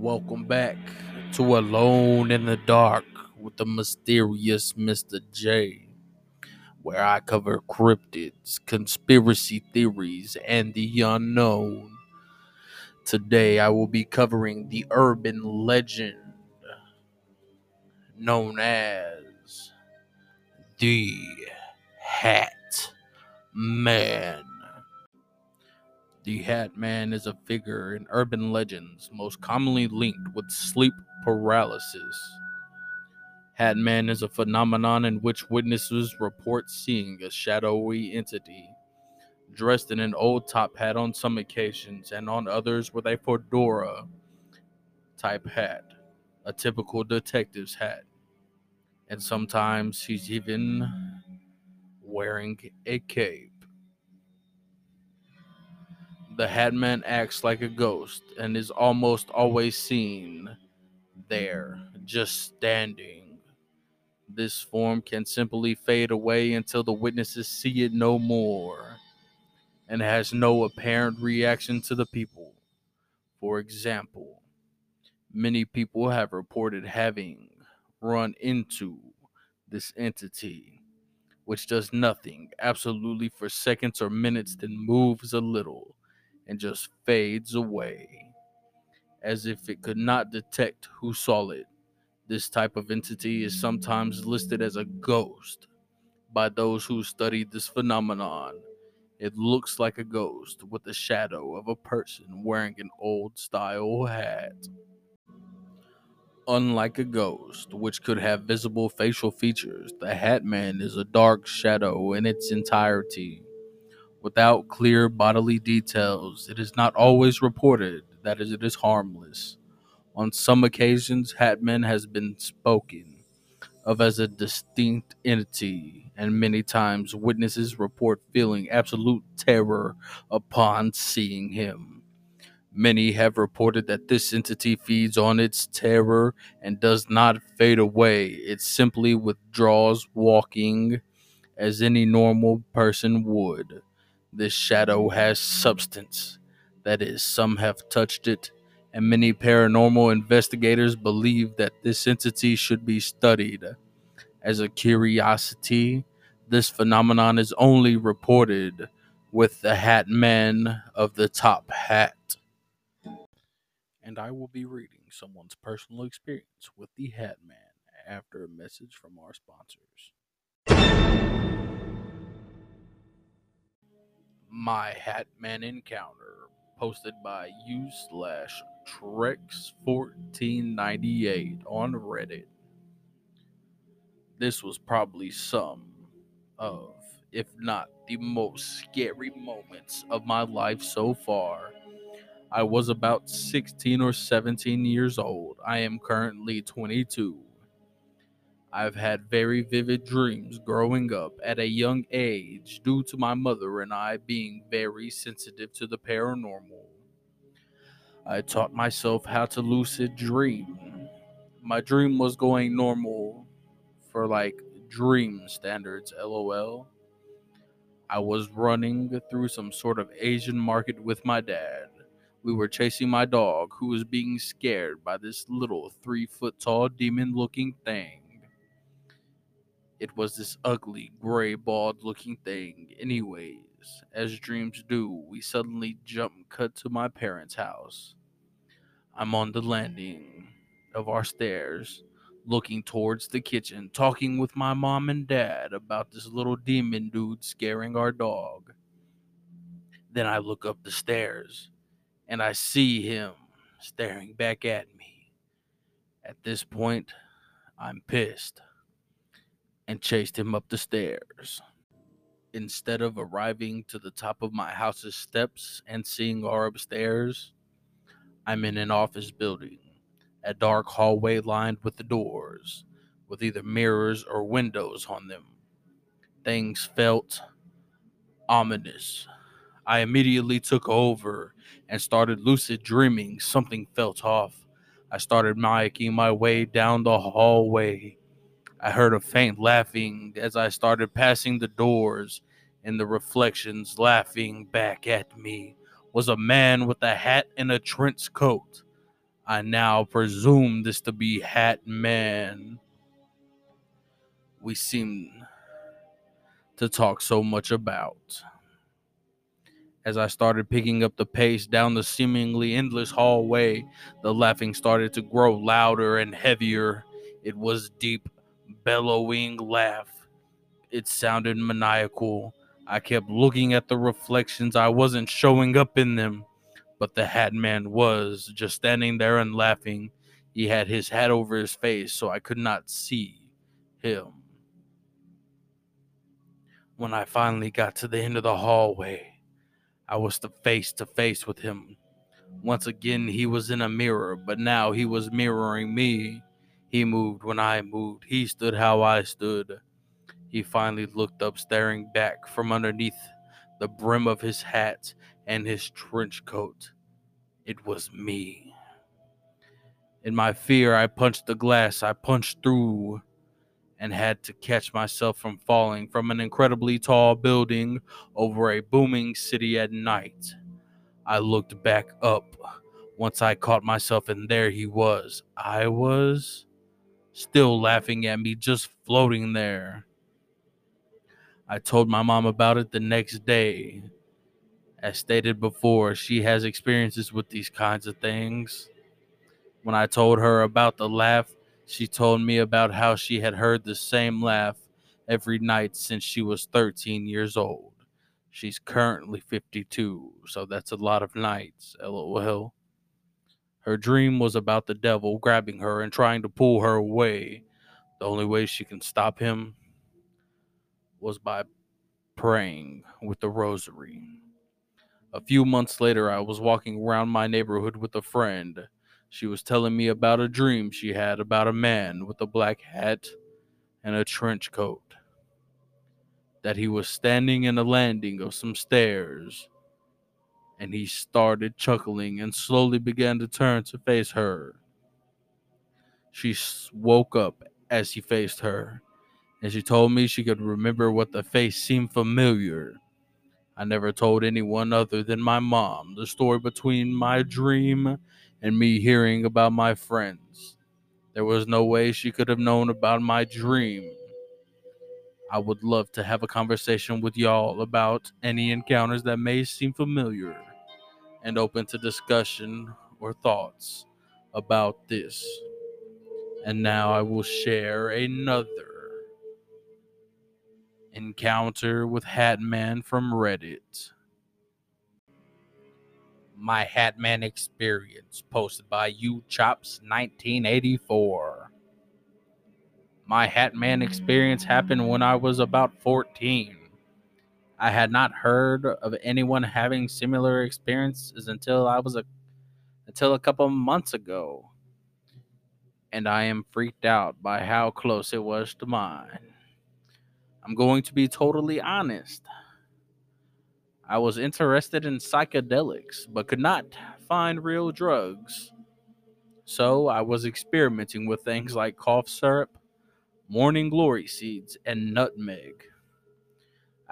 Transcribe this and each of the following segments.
Welcome back to Alone in the Dark with the mysterious Mr. J, where I cover cryptids, conspiracy theories, and the unknown. Today I will be covering the urban legend known as the Hat Man. The Hat Man is a figure in urban legends most commonly linked with sleep paralysis. Hat Man is a phenomenon in which witnesses report seeing a shadowy entity dressed in an old top hat on some occasions and on others with a fedora type hat, a typical detective's hat. And sometimes he's even wearing a cape. The Hatman acts like a ghost and is almost always seen there, just standing. This form can simply fade away until the witnesses see it no more and has no apparent reaction to the people. For example, many people have reported having run into this entity, which does nothing absolutely for seconds or minutes, then moves a little and just fades away as if it could not detect who saw it. This type of entity is sometimes listed as a ghost by those who study this phenomenon. It looks like a ghost with the shadow of a person wearing an old style hat. Unlike a ghost, which could have visible facial features, the Hat Man is a dark shadow in its entirety without clear bodily details. It is not always reported that it is harmless. On some occasions, Hatman has been spoken of as a distinct entity, and many times witnesses report feeling absolute terror upon seeing him. Many have reported that this entity feeds on its terror and does not fade away. It simply withdraws, walking as any normal person would. This shadow has substance. That is, some have touched it, and many paranormal investigators believe that this entity should be studied. As a curiosity, this phenomenon is only reported with the Hat Man of the Top Hat. And I will be reading someone's personal experience with the Hat Man after a message from our sponsors. My Hatman encounter, posted by u slash Trex1498 on Reddit. This was probably some of, if not the most scary moments of my life so far. I was about 16 or 17 years old. I am currently 22. I've had very vivid dreams growing up at a young age due to my mother and I being very sensitive to the paranormal. I taught myself how to lucid dream. My dream was going normal for like dream standards, lol. I was running through some sort of Asian market with my dad. We were chasing my dog, who was being scared by this little three foot tall demon looking thing. It was this ugly, gray, bald looking thing. Anyways, as dreams do, we suddenly jump cut to my parents' house. I'm on the landing of our stairs, looking towards the kitchen, talking with my mom and dad about this little demon dude scaring our dog. Then I look up the stairs and I see him staring back at me. At this point, I'm pissed and chased him up the stairs. Instead of arriving to the top of my house's steps and seeing our upstairs, I'm in an office building, a dark hallway lined with the doors, with either mirrors or windows on them. Things felt ominous. I immediately took over and started lucid dreaming. Something felt off. I started making my way down the hallway I heard a faint laughing as I started passing the doors, and the reflections laughing back at me was a man with a hat and a trench coat. I now presume this to be Hat Man. We seem to talk so much about. As I started picking up the pace down the seemingly endless hallway, the laughing started to grow louder and heavier. It was deep, bellowing laugh. It sounded maniacal. I kept looking at the reflections. I wasn't showing up in them, but the hat man was just standing there and laughing. He had his hat over his face, so I could not see him. When I finally got to the end of the hallway, I was face to face with him. Once again, he was in a mirror, but now he was mirroring me. He moved when I moved. He stood how I stood. He finally looked up, staring back from underneath the brim of his hat and his trench coat. It was me. In my fear, I punched the glass. I punched through and had to catch myself from falling from an incredibly tall building over a booming city at night. I looked back up once I caught myself, and there he was. I was still laughing at me, just floating there. I told my mom about it the next day. As stated before, she has experiences with these kinds of things. When I told her about the laugh, she told me about how she had heard the same laugh every night since she was 13 years old. She's currently 52, so that's a lot of nights, lol. Her dream was about the devil grabbing her and trying to pull her away. The only way she can stop him was by praying with the rosary. A few months later, I was walking around my neighborhood with a friend. She was telling me about a dream she had about a man with a black hat and a trench coat. That he was standing in a landing of some stairs, and he started chuckling and slowly began to turn to face her. She woke up as he faced her, and she told me she could remember what the face seemed familiar. I never told anyone other than my mom the story between my dream and me hearing about my friends. There was no way she could have known about my dream. I would love to have a conversation with y'all about any encounters that may seem familiar and open to discussion or thoughts about this. And now I will share another encounter with Hatman from Reddit my Hatman experience, posted by U Chops 1984. My Hatman experience happened when I was about 14. I had not heard of anyone having similar experiences until I was a until a couple months ago. And I am freaked out by how close it was to mine. I'm going to be totally honest. I was interested in psychedelics, but could not find real drugs. So I was experimenting with things like cough syrup, morning glory seeds, and nutmeg.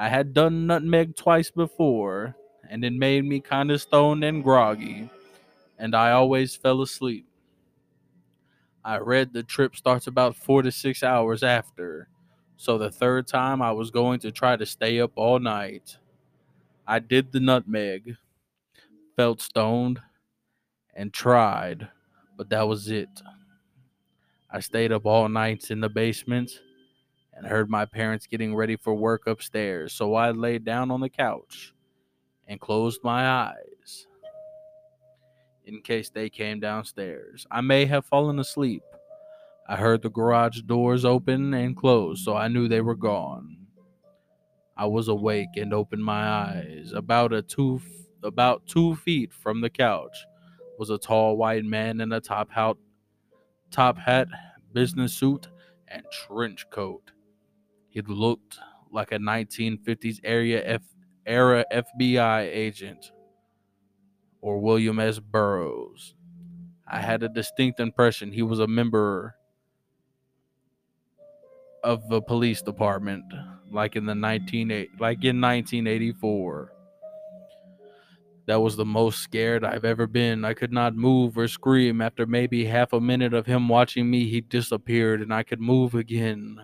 I had done nutmeg twice before, and it made me kind of stoned and groggy, and I always fell asleep. I read the trip starts about four to six hours after, so the third time I was going to try to stay up all night. I did the nutmeg, felt stoned, and tried, but that was it. I stayed up all nights in the basement and heard my parents getting ready for work upstairs, so I laid down on the couch and closed my eyes in case they came downstairs. I may have fallen asleep. I heard the garage doors open and close, so I knew they were gone. I was awake and opened my eyes. About a two about two feet from the couch was a tall white man in a top hat, top hat, business suit, and trench coat. He looked like a 1950s area F, era FBI agent or William S. Burroughs. I had a distinct impression he was a member of the police department like in the 19 like in 1984 That was the most scared I've ever been. I could not move or scream. After maybe half a minute of him watching me, he disappeared and I could move again.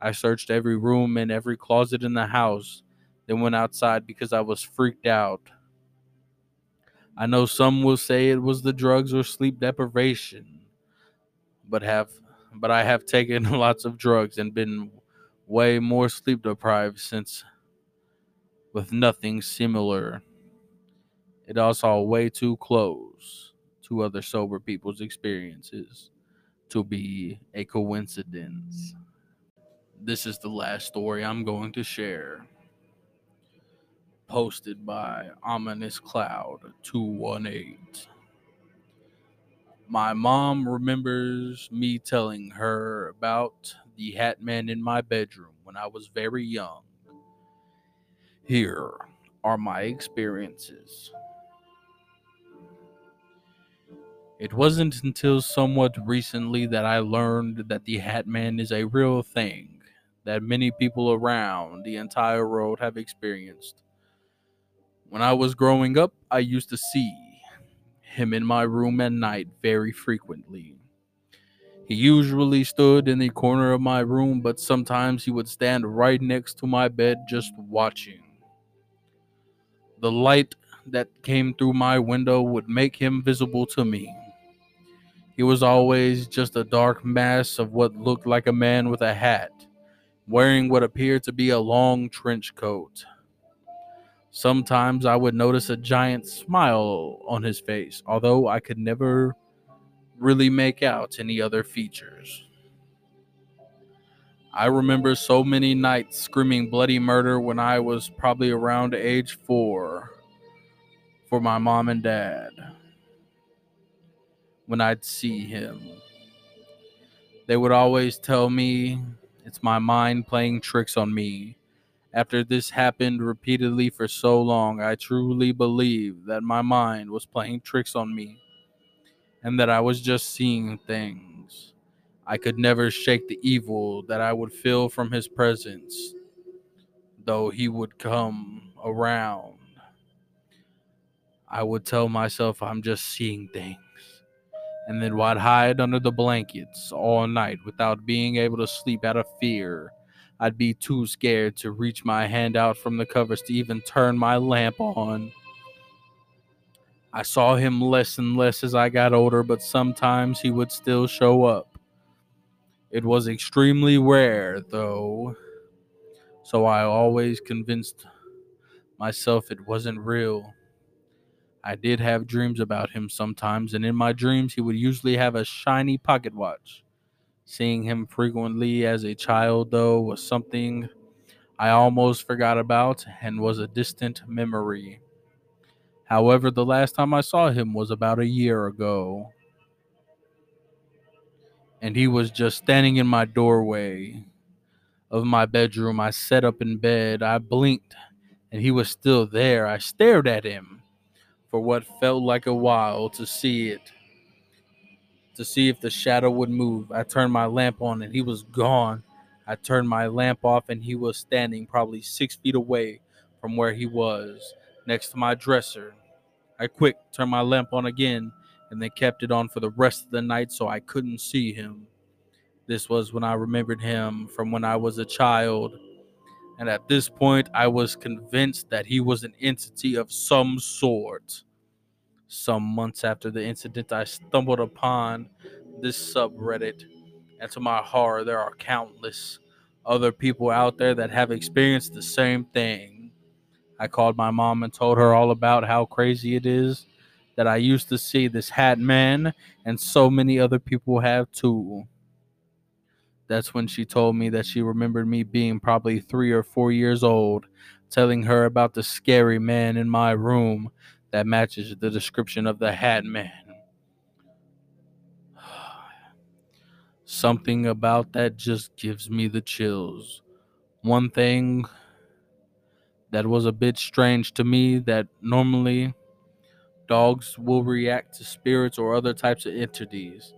I searched every room and every closet in the house, then went outside because I was freaked out. I know some will say it was the drugs or sleep deprivation, but have but I have taken lots of drugs and been way more sleep deprived since with nothing similar. It also way too close to other sober people's experiences to be a coincidence. This is the last story I'm going to share. Posted by Ominous Cloud 218. My mom remembers me telling her about the Hat Man in my bedroom when I was very young. Here are my experiences. It wasn't until somewhat recently that I learned that the Hat Man is a real thing that many people around the entire world have experienced. When I was growing up, I used to see him in my room at night very frequently. He usually stood in the corner of my room, but sometimes he would stand right next to my bed just watching. The light that came through my window would make him visible to me. He was always just a dark mass of what looked like a man with a hat, wearing what appeared to be a long trench coat. Sometimes I would notice a giant smile on his face, although I could never really make out any other features. I remember so many nights screaming bloody murder when I was probably around age four for my mom and dad when I'd see him. They would always tell me it's my mind playing tricks on me. After this happened repeatedly for so long, I truly believed that my mind was playing tricks on me and that I was just seeing things. I could never shake the evil that I would feel from his presence, though he would come around. I would tell myself I'm just seeing things and then would hide under the blankets all night without being able to sleep out of fear. I'd be too scared to reach my hand out from the covers to even turn my lamp on. I saw him less and less as I got older, but sometimes he would still show up. It was extremely rare, though, so I always convinced myself it wasn't real. I did have dreams about him sometimes, and in my dreams, he would usually have a shiny pocket watch. Seeing him frequently as a child, though, was something I almost forgot about and was a distant memory. However, the last time I saw him was about a year ago. And he was just standing in my doorway of my bedroom. I sat up in bed. I blinked, and he was still there. I stared at him for what felt like a while to see it, to see if the shadow would move. I turned my lamp on and he was gone. I turned my lamp off and he was standing probably six feet away from where he was, next to my dresser. I quick turned my lamp on again and then kept it on for the rest of the night so I couldn't see him. This was when I remembered him from when I was a child. And at this point, I was convinced that he was an entity of some sort. Some months after the incident, I stumbled upon this subreddit, and to my horror, there are countless other people out there that have experienced the same thing. I called my mom and told her all about how crazy it is that I used to see this hat man, and so many other people have too. That's when she told me that she remembered me being probably three or four years old, telling her about the scary man in my room that matches the description of the Hat Man. Something about that just gives me the chills. One thing that was a bit strange to me that normally dogs will react to spirits or other types of entities.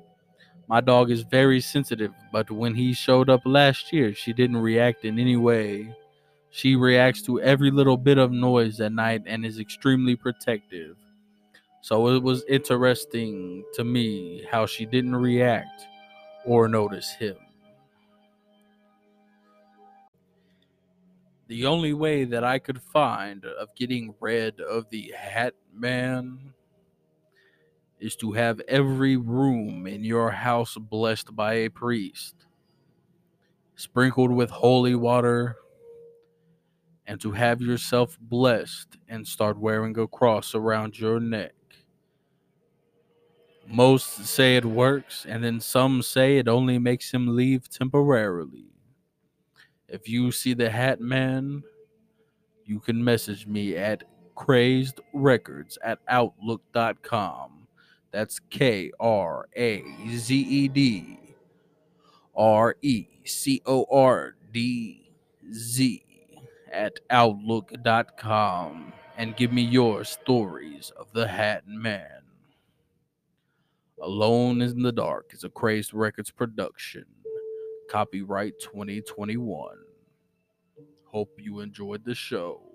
My dog is very sensitive, but when he showed up last year, she didn't react in any way She reacts to every little bit of noise at night and is extremely protective. So it was interesting to me how she didn't react or notice him. The only way that I could find of getting rid of the Hat Man is to have every room in your house blessed by a priest, sprinkled with holy water, and to have yourself blessed and start wearing a cross around your neck. Most say it works, and then some say it only makes him leave temporarily. If you see the Hat Man, you can message me at krazed recordz at outlook.com. That's K R A Z E D R E C O R D Z at outlook.com and give me your stories of the Hat Man. Alone in the Dark is a Krazed Recordz production. Copyright 2021. Hope you enjoyed the show.